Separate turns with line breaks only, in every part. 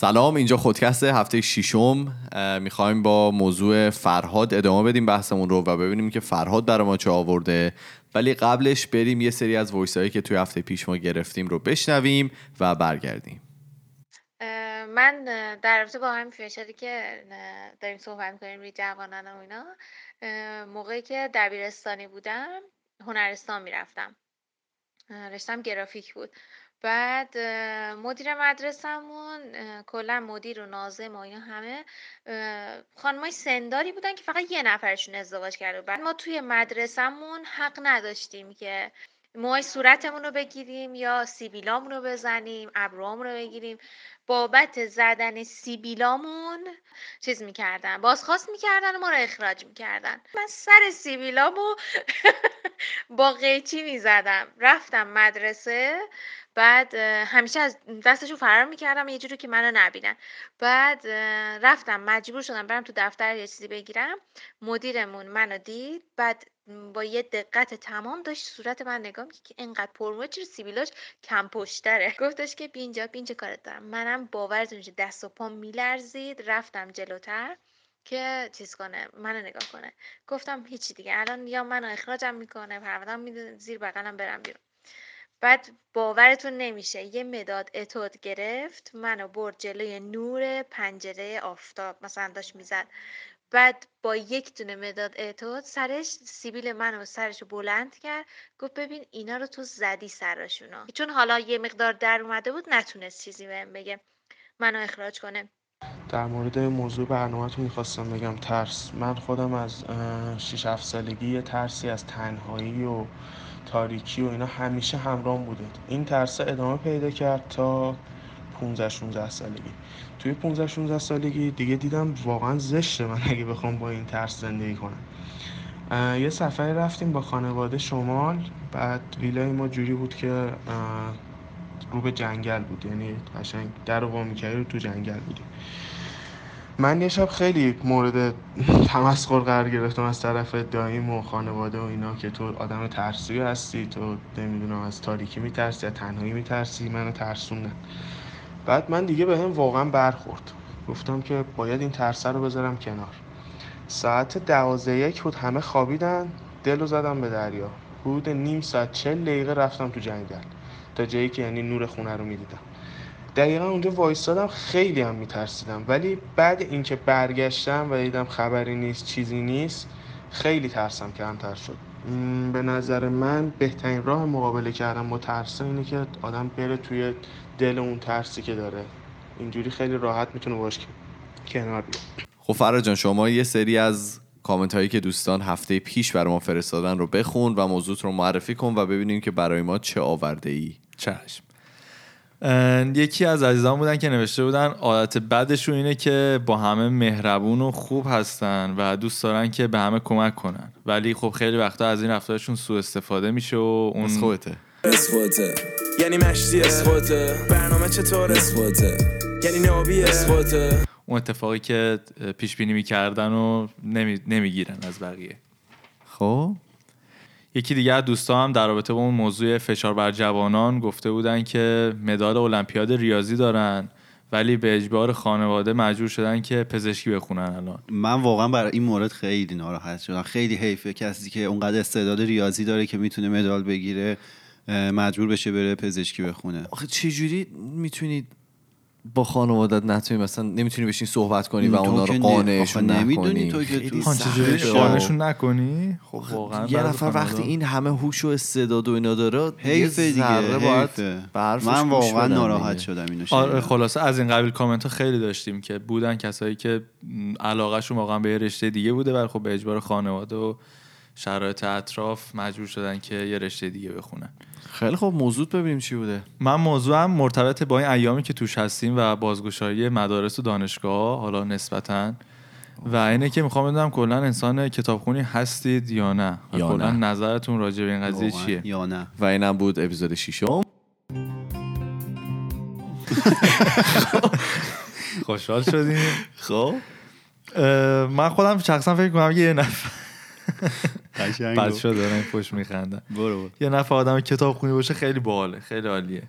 سلام اینجا خودکست هفته ششم. می‌خوایم با موضوع فرهاد ادامه بدیم بحثمون رو و ببینیم که فرهاد برای ما چه آورده. ولی قبلش بریم یه سری از وایس هایی که توی هفته پیش ما گرفتیم رو بشنویم و برگردیم.
من در رابطه با همین فشاری که داریم صحبت می‌کنیم روی جوانان و اینا موقعی که دبیرستانی بودم هنرستان می‌رفتم. رشتم گرافیک بود. بعد مدیر مدرسه‌مون کلا مدیر و ناظم و اینا همه خانمای سنداری بودن که فقط یه نفرشون ازدواج کرده بعد ما توی مدرسه‌مون حق نداشتیم که موهای صورتمون رو بگیریم یا سیبیلامون رو بزنیم ابروامون رو بگیریم. بابت زدن سیبیلامون چیز می‌کردن بازخواست می‌کردن و ما رو اخراج می‌کردن. من سر سیبیلامو با قیچی می‌زدم. رفتم مدرسه بعد همیشه از دستشو فرار می‌کردم یه جوری که منو نبینن. بعد رفتم مجبور شدم برم تو دفتر یه چیزی بگیرم. مدیرمون منو دید. بعد با یه دقت تمام داشت صورت من نگاه می‌کرد که اینقدر پرموه چرا سیبیلاش کم پشتره. گفتش که بینجا بینجا کارت دارم. منم باورتون میشه دست و پا میلرزید. رفتم جلوتر که چیز کنه منو نگاه کنه. گفتم هیچی دیگه. الان یا منو اخراجم می‌کنه پروندم میده زیر بغلم برم بیرون. بعد باورتون نمیشه یه مداد اتود گرفت منو برد جلوی نور پنجره آفتاب مثلا داشت می‌زد. بعد با یک دونه مداد اتود سرش سیبیل منو سرش بلند کرد گفت ببین اینا رو تو زدی سراشونو چون حالا یه مقدار در اومده بود نتونست چیزی بهم بگه. منو اخراج کنه.
در مورد موضوع برنامهتون می‌خواستم بگم ترس. من خودم از 6 7 سالگی ترسی از تنهایی و تاریکی و اینا همیشه همراه بوده. این ترس ادامه پیدا کرد تا 15 16 سالگی. توی 15 16 سالگی دیگه دیدم واقعا زشته من اگه بخوام با این ترس زندگی کنم. یه سفری رفتیم با خانواده شمال. بعد ویلای ما جوری بود که رو به جنگل بود. یعنی قشنگ در رو وامی رو تو جنگل بودیم. من یه شب خیلی مورد تمسخر قرار گرفتم از طرف دایم و خانواده و اینا که تو آدم ترسی هستی تو نمی‌دونم از تاریکی میترسی یا تنهایی میترسی منو ترسوندن. بعد من دیگه به هم واقعا برخورد. گفتم که باید این ترسه رو بذارم کنار. ساعت دوازده یک بود همه خوابیدن دلو زدم به دریا. حدود نیم ساعت چل دقیقه رفتم تو جنگل. تا جایی که یعنی نور خونه رو می‌دیدم. دقیقا اونجا وایستادم خیلی هم میترسیدم. ولی بعد اینکه برگشتم و دیدم خبری نیست چیزی نیست خیلی ترسم کمتر شد. به نظر من بهترین راه مقابله کردن با ترس اینه که آدم بره توی دل اون ترسی که داره. اینجوری خیلی راحت می‌تونه باش کنار بیاد.
خب فرا جان شما یه سری از کامنت هایی که دوستان هفته پیش برای ما فرستادن رو بخون و موضوع رو معرفی کن و ببینیم که برای ما چه آورده ای
چشم. یکی از عزیزان بودن که نوشته بودن عادت بدشون اینه که با همه مهربون و خوب هستن و دوست دارن که به همه کمک کنن. ولی خب خیلی وقتا از این رفتارشون سوء استفاده میشه و اون
خودته.
یعنی مشتی برنامه چطور؟ یعنی نابی اون اتفاقی که پیش بینی می‌کردن و نمی‌گیرن از بقیه.
خب؟
یکی دیگه از دوستا هم در رابطه با اون موضوع فشار بر جوانان گفته بودن که مدال المپیاد ریاضی دارن ولی به اجبار خانواده مجبور شدن که پزشکی بخونن الان.
من واقعا برای این مورد خیلی ناراحت شدم. خیلی حیفه کسی که اونقدر استعداد ریاضی داره که می‌تونه مدال بگیره مجبور بشه بره پزشکی بخونه.
آخه چجوری می‌تونید با خانوادت نتونی مثلا نمی‌تونی بشین صحبت کنی و اونا رو قانعشون
نمی‌دونی تو که
تو قانعشون نکنی؟ خب واقعا
یه نفر وقتی این همه هوش و استعداد و اینا داره
حیف دیگه باید من واقعا ناراحت شدم اینو
آره خلاصه از این قبیل کامنت ها خیلی داشتیم که بودن کسایی که علاقهشون واقعا به رشته دیگه بوده ولی خب به اجبار خانواده و شرایط اطراف مجبور شدن که یه رشته دیگه بخونن.
خیلی خب موضوع ببینیم چی بوده.
من موضوعم مرتبط با این ایامی که توش هستیم و بازگشایی مدارس و دانشگاه حالا نسبتا. و اینه که می‌خوام بدونم کلا انسان کتابخونی هستید یا نه؟ یا کلا نظرتون راجع به این قضیه چیه؟
یا نه.
و اینم بود اپیزود ششم.
خوشحال شدیم.
خب.
من خودم شخصا فکر کنم یه نفر بچه دارن پشت میخندن.
برو
یه نفر آدم کتاب خونی باشه خیلی باحاله خیلی عالیه.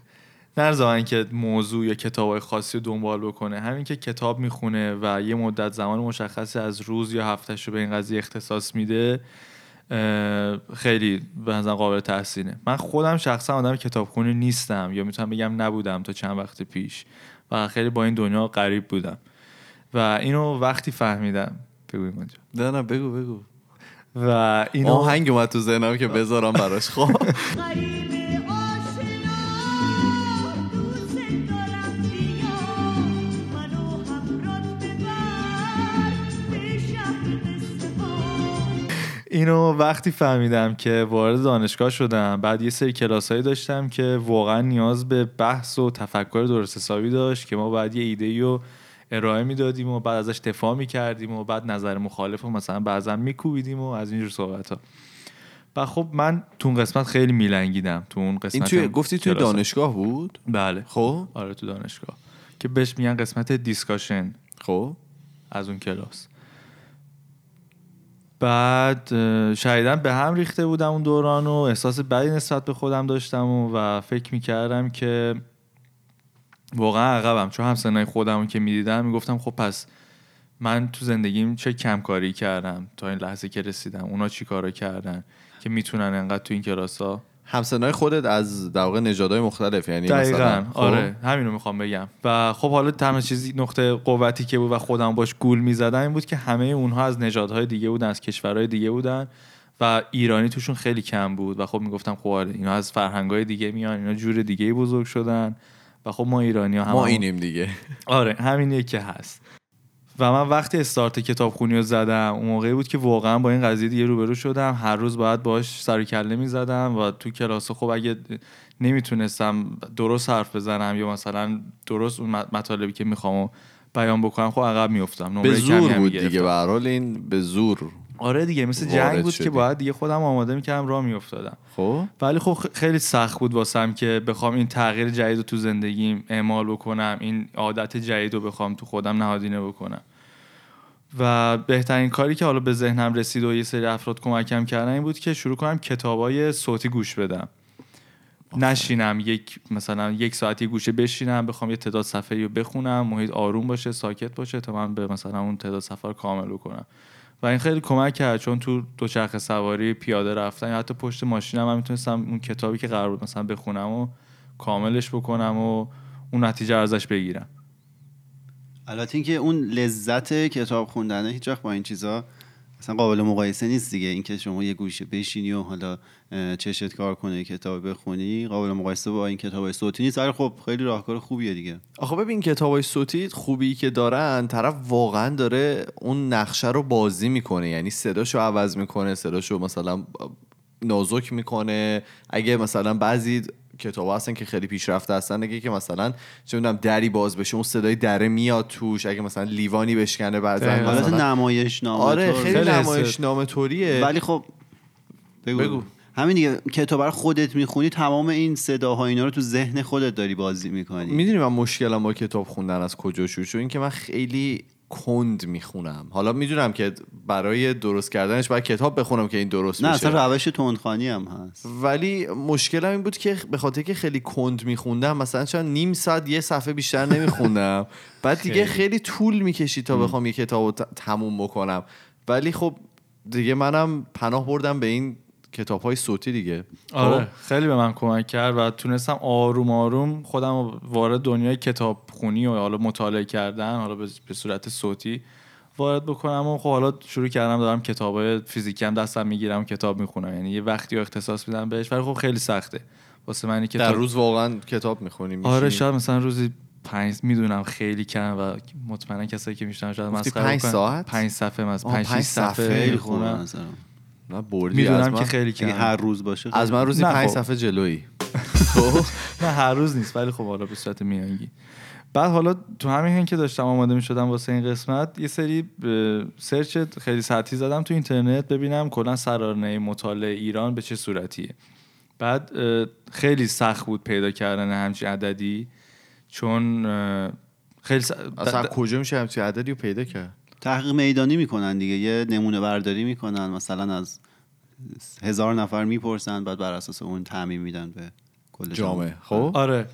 نه که موضوع یا کتاب خاصی رو دنبال بکنه همین که کتاب می‌خونه و یه مدت زمان مشخصی از روز یا هفتهش رو به این قضیه اختصاص میده خیلی به نظر قابل تحسینه. من خودم شخصا آدم کتابخونی نیستم یا می‌تونم بگم نبودم تا چند وقت پیش و خیلی با این دنیا غریب بودم. و اینو وقتی فهمیدم بگویم اونجا
نه نه بگو بگو.
و اینو
آهنگ اومد تو ذهنم که بذارم براش. خب.
اینو وقتی فهمیدم که وارد دانشگاه شدم بعد یه سری کلاسایی داشتم که واقعا نیاز به بحث و تفکر درست حسابی داشت که ما بعد یه ایده رو ارائه می‌دادیم و بعد ازش دفاع می‌کردیم و بعد نظر مخالف رو مثلا بعضا میکوبیدیم و از اینجور صحبت ها و خب من تو اون قسمت خیلی میلنگیدم. تو اون قسمت
این توی گفتی توی دانشگاه بود؟
بله.
خب.
آره تو دانشگاه. که بهش میگن قسمت دیسکاشن.
خب.
از اون کلاس. بعد شایدن به هم ریخته بودم اون دوران و احساس بدی نسبت به خودم داشتم و, و فکر می‌کردم که واقعا عقبم چون همسنای خودم که می‌دیدم می‌گفتم خب پس من تو زندگیم چه کمکاری کردم تا این لحظه که رسیدم؟ اونا چی کارا کردن که می‌تونن انقدر تو این کلاسا
همسنای خودت از در واقع نژادهای مختلف یعنی
دقیقا
مثلا خب؟
آره همینو می‌خوام بگم. و خب حالا تنها چیزی نقطه قوتی که بود و خودم باش گول می‌زدم این بود که همه اونها از نژادهای دیگه بودن از کشورهای دیگه بودن و ایرانی توشون خیلی کم بود. و خب می‌گفتم خب آره اینا از فرهنگای دیگه میان اینا جور دیگه بزرگ شدن. و خب ما ایرانی ها هم
ما اینیم دیگه.
آره همینیه که هست. و من وقتی استارت کتابخونی رو زدم اون موقعی بود که واقعا با این قضیه دیگه روبرو شدم. هر روز باید باش سر کله می‌زدم و تو کلاس خب اگه نمی‌تونستم درست حرف بزنم یا مثلا درست اون مطالبی که می‌خوام بیان بکنم خب عقب میفتم
به زور بود دیگه به این به زور
آره دیگه مثل جنگ بود که باید دیگه خودم آماده می‌کردم راه میافتادم.
خب؟
ولی خب خیلی سخت بود واسم که بخوام این تغییر جدید رو تو زندگیم اعمال بکنم این عادت جدید رو بخوام تو خودم نهادینه بکنم. و بهترین کاری که حالا به ذهنم رسید و یه سری افراد کمکم کردن این بود که شروع کنم کتابای صوتی گوش بدم. نشینم یک مثلا یک ساعتی گوشه بشینم بخوام یه تعداد صفحه رو بخونم محیط آروم باشه ساکت باشه تا من به مثلا اون تعداد صفحه کامل کنم و این خیلی کمک کرد چون تو دوچرخه سواری پیاده رفتن یا حتی پشت ماشینم هم می‌تونستم اون کتابی که قرار بود مثلا بخونم و کاملش بکنم و اون نتیجه ازش بگیرم.
البته اینکه اون لذت کتاب خوندنه هیچ با این چیزا اصلا قابل مقایسه نیست دیگه اینکه شما یه گوشه بشینی و حالا چشت کار کنه کتاب بخونی. قابل مقایسه با این کتاب صوتی نیست. ولی خب خیلی راهکار خوبیه دیگه.
آخه ببین کتاب صوتی خوبی که دارن طرف واقعا داره اون نقشه رو بازی می‌کنه. یعنی صداشو عوض می‌کنه صداشو مثلا نازک می‌کنه. اگه مثلا بعضی کتاب هستن که خیلی پیشرفته هستن. دیگه که مثلا چه می‌دونم دری باز بشه اون صدای دره میاد توش. اگه مثلا لیوانی بشکنه بعضا
حالت نمایش نامه
آره خیلی نمایش نامه طوریه.
ولی خب بگو, بگو. همین دیگه کتاب رو خودت می‌خونی تمام این صداها اینا رو تو ذهن خودت داری بازی می‌کنی.
می‌دونی من مشکلم با کتاب خوندن از کجا شروع شد؟ اینکه من خیلی کند می‌خونم. حالا می‌دونم که برای درست کردنش باید کتاب بخونم که این درست
نه
بشه.
اصلا روش تندخانی هم هست.
ولی مشکلم این بود که به خاطر که خیلی کند میخوندم مثلا چون نیم ساعت یه صفحه بیشتر نمیخوندم. بعد دیگه خیلی. طول می‌کشید تا بخوام یه کتاب تموم بکنم. ولی خب دیگه منم پناه بردم به این کتاب های صوتی دیگه.
آره خب؟ خیلی به من کمک کرد و تونستم آروم آروم خودم وارد دنیای کتاب خونی و حالا مطالعه کردن حالا به صورت صوتی وارد بکنم و خب حالا شروع کردم دارم کتاب های فیزیکی هم دستم می‌گیرم کتاب می‌خونم. یعنی یه وقتی رو اختصاص میدم بهش. ولی خب خیلی سخته. واسه من
کتاب در روز واقعا کتاب می‌خونیم
آره شاید مثلا روزی پنج می‌دونم خیلی کم و مطمئنا کسایی که میشنن شاید
مسخره پنج ساعت؟
پنج صفحه از پنج, پنج صفحه می‌خونم
نه بردی
که خیلی کم.
هر روز باشه
از من روزی پنج خب. صفحه جلویی.
خب. نه هر روز نیست ولی خب حالا به صورت میانگی بعد حالا تو همین که داشتم آماده می شدم واسه این قسمت یه سری سرچ خیلی سطحی زدم تو اینترنت ببینم کلا سرانه مطالعه ایران به چه صورتیه. بعد خیلی سخت بود پیدا کردن همچین عددی چون خیلی س...
اصلا کجا میشه همچین عددی رو پیدا کرد؟
تحقیق میدانی می‌کنن دیگه یه نمونه برداری می‌کنن مثلا از هزار نفر می‌پرسن بعد بر اساس اون تعمین میدن به کل
جامعه. خب؟
آره.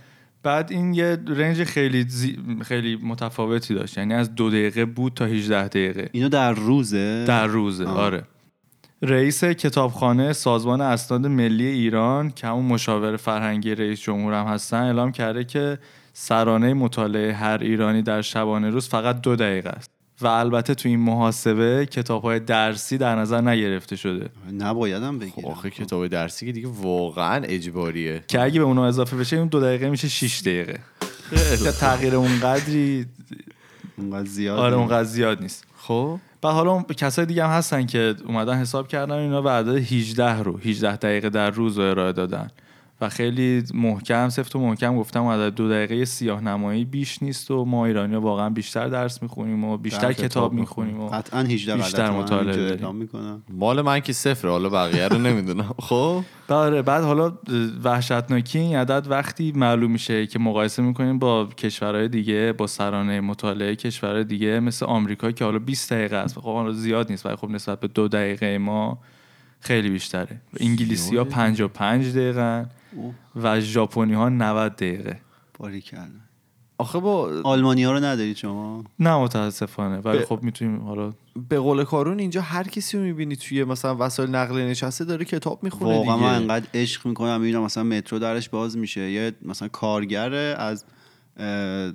بعد این یه رنج خیلی زی- خیلی متفاوتی داشت. یعنی از دو دقیقه بود تا 18 دقیقه.
اینو در روزه؟
در روزه.
آه.
آره. رئیس کتابخانه سازمان اسناد ملی ایران که همون مشاور فرهنگی رئیس جمهور هم هستن اعلام کرده که سرانه مطالعه هر ایرانی در شبانه روز فقط دو دقیقه است. و البته تو این محاسبه کتاب های درسی در نظر نگرفته شده.
نبایدم
خب
بگیرم
آخه کتاب درسی که دیگه واقعا اجباریه.
که اگه به اونها اضافه بشه اون دو دقیقه میشه 6 دقیقه. تغییر اون قدری
اونقدر زیاد
آره اونقدر زیاد نیست.
خب؟
و حالا کسای دیگه هم هستن که اومدن حساب کردن اینا و عدد 18 رو 18 دقیقه در روز رو ارائه دادن. و خیلی محکم سفت و محکم گفتم عدد دو دقیقه سیاه نمایی بیش نیست و ما ایرانی واقعا بیشتر درس می‌خونیم و بیشتر کتاب می‌خونیم و
قطعا 18
بیشتر مطالعه
مال من که صفره حالا بقیه رو نمی‌دونم. خب؟
آره بعد حالا وحشتناکی این عدد وقتی معلوم میشه که مقایسه می‌کنیم با کشورهای دیگه با سرانه مطالعه کشورهای دیگه مثل آمریکا که حالا 20 دقیقه است. خب حالا زیاد نیست ولی خب نسبت به دو دقیقه ما خیلی بیشتره. انگلیسی ها 55 دقیقه. و ژاپنی ها 90 دقیقه
باریکلا
آخه با
آلمانی ها رو ندارید شما؟
نه متاسفانه. ولی
به-
خب می‌تونیم حالا
به قول کارون اینجا هر کسی رو می‌بینی توی مثلا وسایل نقل نشسته داره کتاب می‌خونه
واقعا من انقدر عشق می‌کنم. می‌بینم مثلا مترو درش باز میشه. یه مثلا کارگره از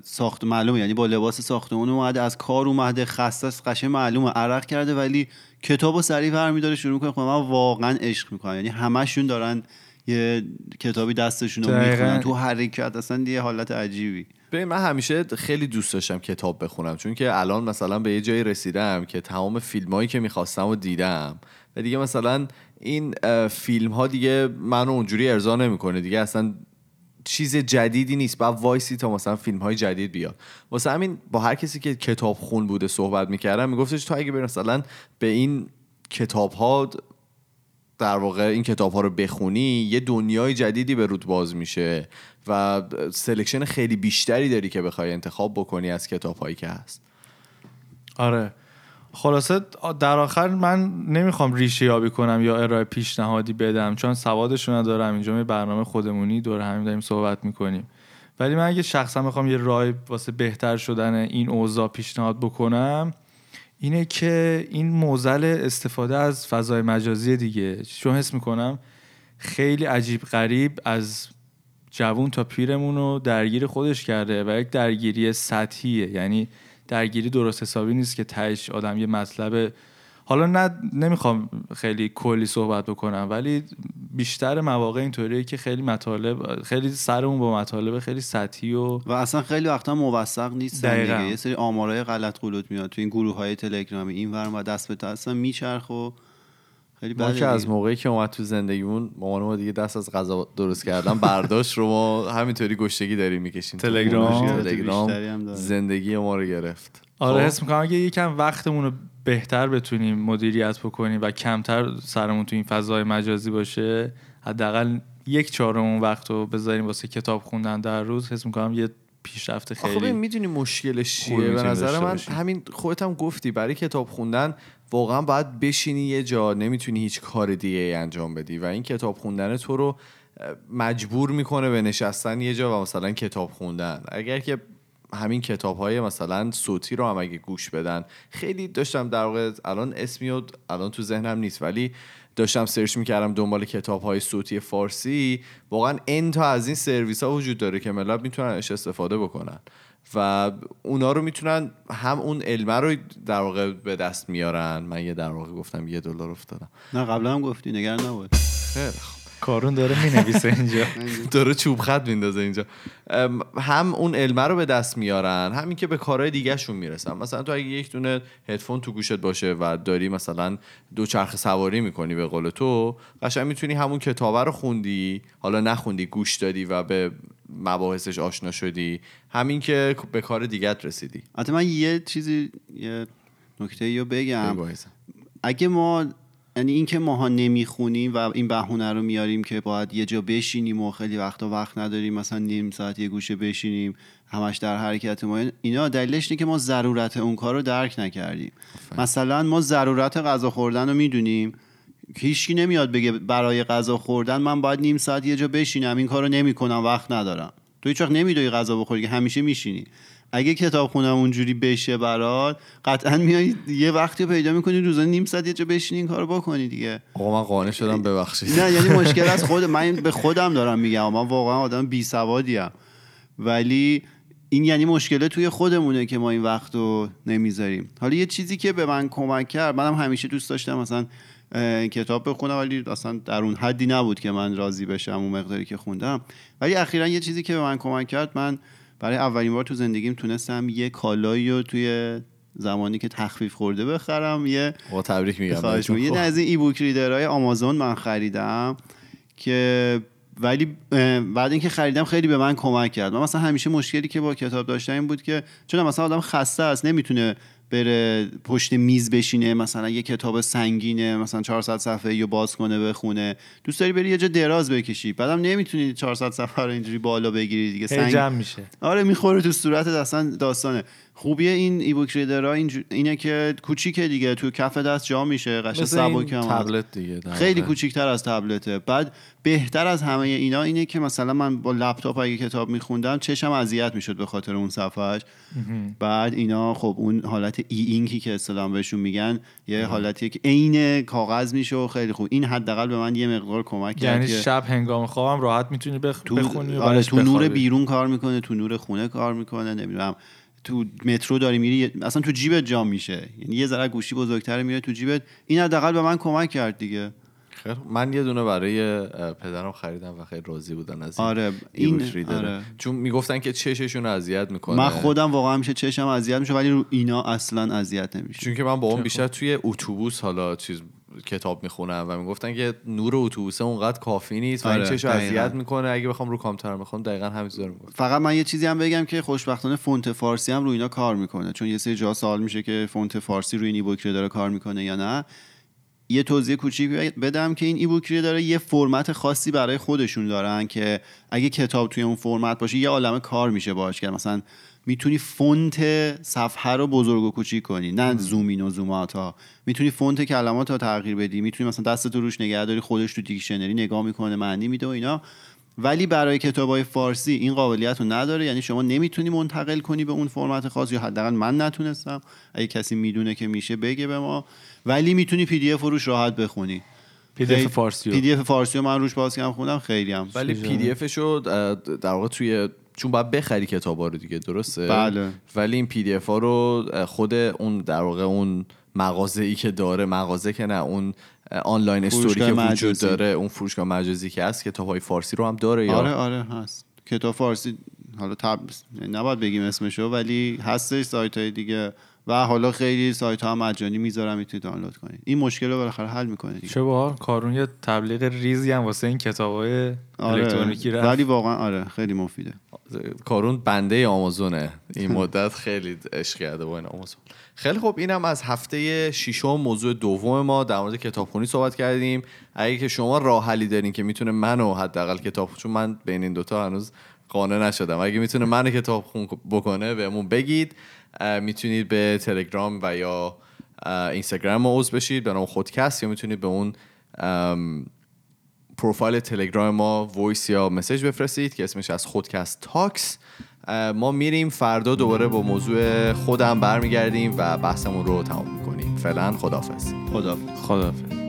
ساخت معلومه. یعنی با لباس ساختمون اومده از کار اومده خسته است قشنگ معلومه. عرق کرده ولی کتابو سریع برمیداره شروع می‌کنه. خب من واقعا عشق می‌کنم. یعنی همشون دارن یه کتابی دستشون رو. می‌خونن. تو حرکت اصلا یه حالت عجیبی.
ببین من همیشه خیلی دوست داشتم کتاب بخونم چون که الان مثلا به یه جایی رسیدم که تمام فیلم هایی که می‌خواستم و دیدم. و دیگه مثلا این فیلم ها دیگه منو اونجوری ارضا نمی‌کنه. دیگه اصلا چیز جدیدی نیست. بعد وایسی تا مثلا فیلم های جدید بیاد. واسه همین با هر کسی که کتاب خون بوده صحبت می‌کردم میگفتش تو اگه بری مثلا به این کتاب ها در واقع این کتاب ها رو بخونی یه دنیای جدیدی به روت باز میشه و selection خیلی بیشتری داری که بخوای انتخاب بکنی از کتاب هایی که هست.
آره. خلاصه در آخر من نمی‌خوام ریشه یابی کنم یا ارائه پیشنهادی بدم چون سوادش رو ندارم. اینجا یه برنامه خودمونی دور همیم داریم صحبت می‌کنیم. ولی من اگه شخصا می‌خوام یه راه واسه بهتر شدن این اوضاع پیشنهاد بکنم اینه که این موزل استفاده از فضای مجازی دیگه. چون حس می‌کنم؟ خیلی عجیب غریب از جوون تا پیرمون رو درگیر خودش کرده و یک درگیری سطحیه. یعنی درگیری درست حسابی نیست که تهش آدم یه مطلب حالا نه نمی‌خوام خیلی کلی صحبت بکنم ولی بیشتر مواقع اینطوریه که خیلی مطالب خیلی سرمون با مطالب خیلی سطحی و
و اصلا خیلی وقتا موثق نیستن
دقیقاً.
دیگه یه سری آمارای غلط غلط میاد تو این گروه های تلگرامی این ور و دست به دست میچرخ و
ما که از
دیگه.
موقعی که اومد تو زندگیمون مامان ما دیگه دست از غذا درست کردن برداشت رو ما همینطوری گشتگی داریم می‌کشیم
تلگرام.
تلگرام. زندگی ما رو گرفت
آره
خب؟
حس می‌کنم اگه یکم وقتمون رو بهتر بتونیم مدیریت بکنیم و کمتر سرمون تو این فضای مجازی باشه حداقل یک چهارم اون وقت رو بذاریم واسه کتاب خوندن در روز حس می‌کنم یه پیشرفت خیلی
می‌دونی مشکلش چیه به نظر من
باشیم.
همین خودت هم گفتی برای کتاب خوندن واقعا باید بشینی یه جا نمی‌تونی هیچ کار دیگه ای انجام بدی و این کتاب خوندن تو رو مجبور می‌کنه به نشستن یه جا و مثلا کتاب خوندن اگر که همین کتاب های مثلا صوتی رو هم اگه گوش بدن. خیلی داشتم در واقع الان اسمی و الان تو ذهنم نیست ولی داشتم سرچ می‌کردم دنبال کتاب های صوتی فارسی. واقعا ان تا از این سرویس ها وجود داره که ملت می‌تونن ازش استفاده بکنن. و اونا رو می‌تونن هم اون علمه رو در واقع به دست میارن. من یه در واقع گفتم یه دلار افتادم.
نه قبلا هم گفتی نگران نباش
خیلی.
کارون داره می‌نویسه اینجا.
داره چوب خط میندازه اینجا. هم اون علمه رو به دست میارن همین که به کارهای دیگه شون می‌رسن. مثلا تو اگه یک دونه هدفون تو گوشت باشه و داری مثلا دو چرخ سواری می‌کنی به قول تو قشنگ می‌تونی همون کتابه رو خوندی حالا نخوندی گوش دادی و به مباحثش آشنا شدی. همین که به کار دیگت رسیدی.
حتی من یه چیزی یه نکته رو بگم. اگه ما یعنی اینکه ماها نمی‌خونیم و این بهونه رو میاریم که باید یه جا بشینیم و خیلی وقتا وقت نداریم مثلا نیم ساعت یه گوشه بشینیم همش در حرکت ما. اینا دلیلش اینه که ما ضرورت اون کار رو درک نکردیم. مثلا ما ضرورت غذا خوردن رو می‌دونیم. هیچکی نمیاد بگه برای غذا خوردن من باید نیم ساعت یه جا بشینم این کار رو نمی‌کنم وقت ندارم. تو هیچ وقت نمیدوی غذا بخوری که همیشه میشینی. اگه کتاب خونم اونجوری بشه برات قطعا میای یه وقتی پیدا می‌کنی روزانه نیم ساعت یه جا بشینی این کارو بکنی دیگه.
آقا من قانع شدم ببخشید.
نه یعنی مشکل از خود من به خودم دارم میگم. من واقعا آدم بی سوادیم ولی این یعنی مشکله توی خودمونه که ما این وقت رو نمی‌ذاریم. حالا یه چیزی که به من کمک کرد منم همیشه دوست داشتم مثلا کتاب بخونم ولی اصلا در اون حدی نبود که من راضی بشم اون مقداری که خوندم. ولی اخیرا یه چیزی که به من کمک کرد من برای اولین بار تو زندگیم تونستم یه کالایی رو توی زمانی که تخفیف خورده بخرم یه
آقا تبریک میگم.
یه از این ای بوک ریدرهای آمازون من خریدم که ولی بعد اینکه خریدم خیلی به من کمک کرد من مثلا همیشه مشکلی که با کتاب داشتم این بود که چون مثلا آدم خسته است نمی‌تونه بره پشت میز بشینه مثلا یه کتاب سنگینه مثلا 400 صفحه رو باز کنه بخونه. دوست داری بری یه جا دراز بکشی. بعدم نمی‌تونی 400 صفحه رو اینجوری بالا بگیری دیگه. سنگ
جمع میشه.
آره می‌خوره تو صورتت اصلا داستانه. خوبی این ای بوک ریدرها اینجو- اینه که کوچیکه دیگه تو کف دست جا میشه قشنگ
این
سبک.
تبلت دیگه در
خیلی. کوچیکتر از تبلته بعد بهتر از همه اینا اینه که مثلا من با لپتاپ اگه کتاب میخوندم چشم اذیت می‌شد به خاطر اون صفحهش بعد اینا خب اون حالت ای اینکی که اصطلاحا بهشون میگن یه حالتیه که عین کاغذ میشه و خیلی خوب این حداقل به من یه مقدار کمک کرد
یعنی شب هنگام خوابم راحت می‌تونی بخ...
تو
بخونی و
آره تو نور. بیرون کار می‌کنه تو نور خونه کار می‌کنه نمی‌دونم تو مترو داری میری اصلا تو جیبت جا میشه. یعنی یه ذره گوشی بزرگتر میره تو جیبت. این حداقل به من کمک کرد دیگه.
خوب. من یه دونه برای پدرم خریدم و خیلی راضی بودن از این
آره
این
آره.
چون می‌گفتن که چششون اذیت می‌کنه.
من خودم واقعا میشه چشم اذیت میشه ولی رو اینا اصلا اذیت نمیشه
چون که من با اون بیشتر توی اتوبوس حالا چیز کتاب می‌خونم و می‌گفتن که نور اتوبوس اونقدر کافی نیست و این
آره، دقیقاً.
اذیت می‌کنه. اگه بخوام رو کامپیوتر بخونم دقیقا همین چیزا رو می‌گفت
فقط من یه چیزی هم بگم که خوشبختانه فونت فارسی هم رو اینا کار می‌کنه. چون یه سری جا سوال میشه که فونت فارسی روی این ebook داره کار می‌کنه یا نه. یه توضیح کوچیک بدم که این ebook داره یه فرمت خاصی برای خودشون دارن که اگه کتاب توی اون فرمت باشه یه عالمه کار میشه باش کرد. مثلا می‌تونی فونت صفحه رو بزرگ و کوچیک کنی. نه zoom in و zoom out ها می‌تونی فونت کلمات رو تغییر بدی. می‌تونی مثلا دستت رو روش نگه داری خودش تو دیکشنری نگاه می‌کنه معنی میده و اینا. ولی برای کتابای فارسی این قابلیت رو نداره. یعنی شما نمی‌تونی منتقل کنی به اون فرمت خاص یا حداقل من نتونستم. اگه کسی می‌دونه که میشه بگه به ما. ولی می‌تونی PDF روش راحت بخونی.
PDF فارسی.
PDF فارسی من روش باز کردم خوندم خیلی هم.
ولی PDF ش رو در واقع توی چون باید بخری کتابا رو دیگه درسته
بله.
ولی این PDF ها رو خود اون در واقع اون مغازه ای که داره مغازه که نه اون آنلاین استوری که وجود
مجازی.
داره اون فروشگاه مجازی که هست کتاب های فارسی رو هم داره یا
آره آره هست کتاب فارسی حالا تب... نباید بگیم اسمشو ولی هستش سایت های دیگه و حالا خیلی سایت ها هم مجانی می‌ذارم می‌تونید دانلود کنید. این مشکل رو بالاخره حل می‌کنه دیگه.
چه باحال کارون یه تبلیغ ریزی هم واسه این کتابای الکترونیکی
آره.
رفت.
ولی واقعا آره خیلی مفیده.
کارون بنده آمازونه. این مدت خیلی عشق کرده با این آمازون. خیلی خوب اینم از هفته ششم موضوع دوم ما در مورد کتابخونی صحبت کردیم. اگه که شما راه حلی دارین که می‌تونه منو حداقل کتاب چون من بین این دوتا هنوز قانع نشدم. اگه می‌تونه منو کتاب خون بکنه بهمون بگید. می‌تونید به تلگرام و یا اینستاگرام ما عضو بشید به نام خودکست یا می‌تونید به اون پروفایل تلگرام ما voice یا message بفرستید که اسمش هست خودکست talks. ما میریم فردا دوباره با موضوع خودم برمیگردیم و بحثمون رو تمام می‌کنیم. فعلا خداحافظ.
خدا
خداحافظ.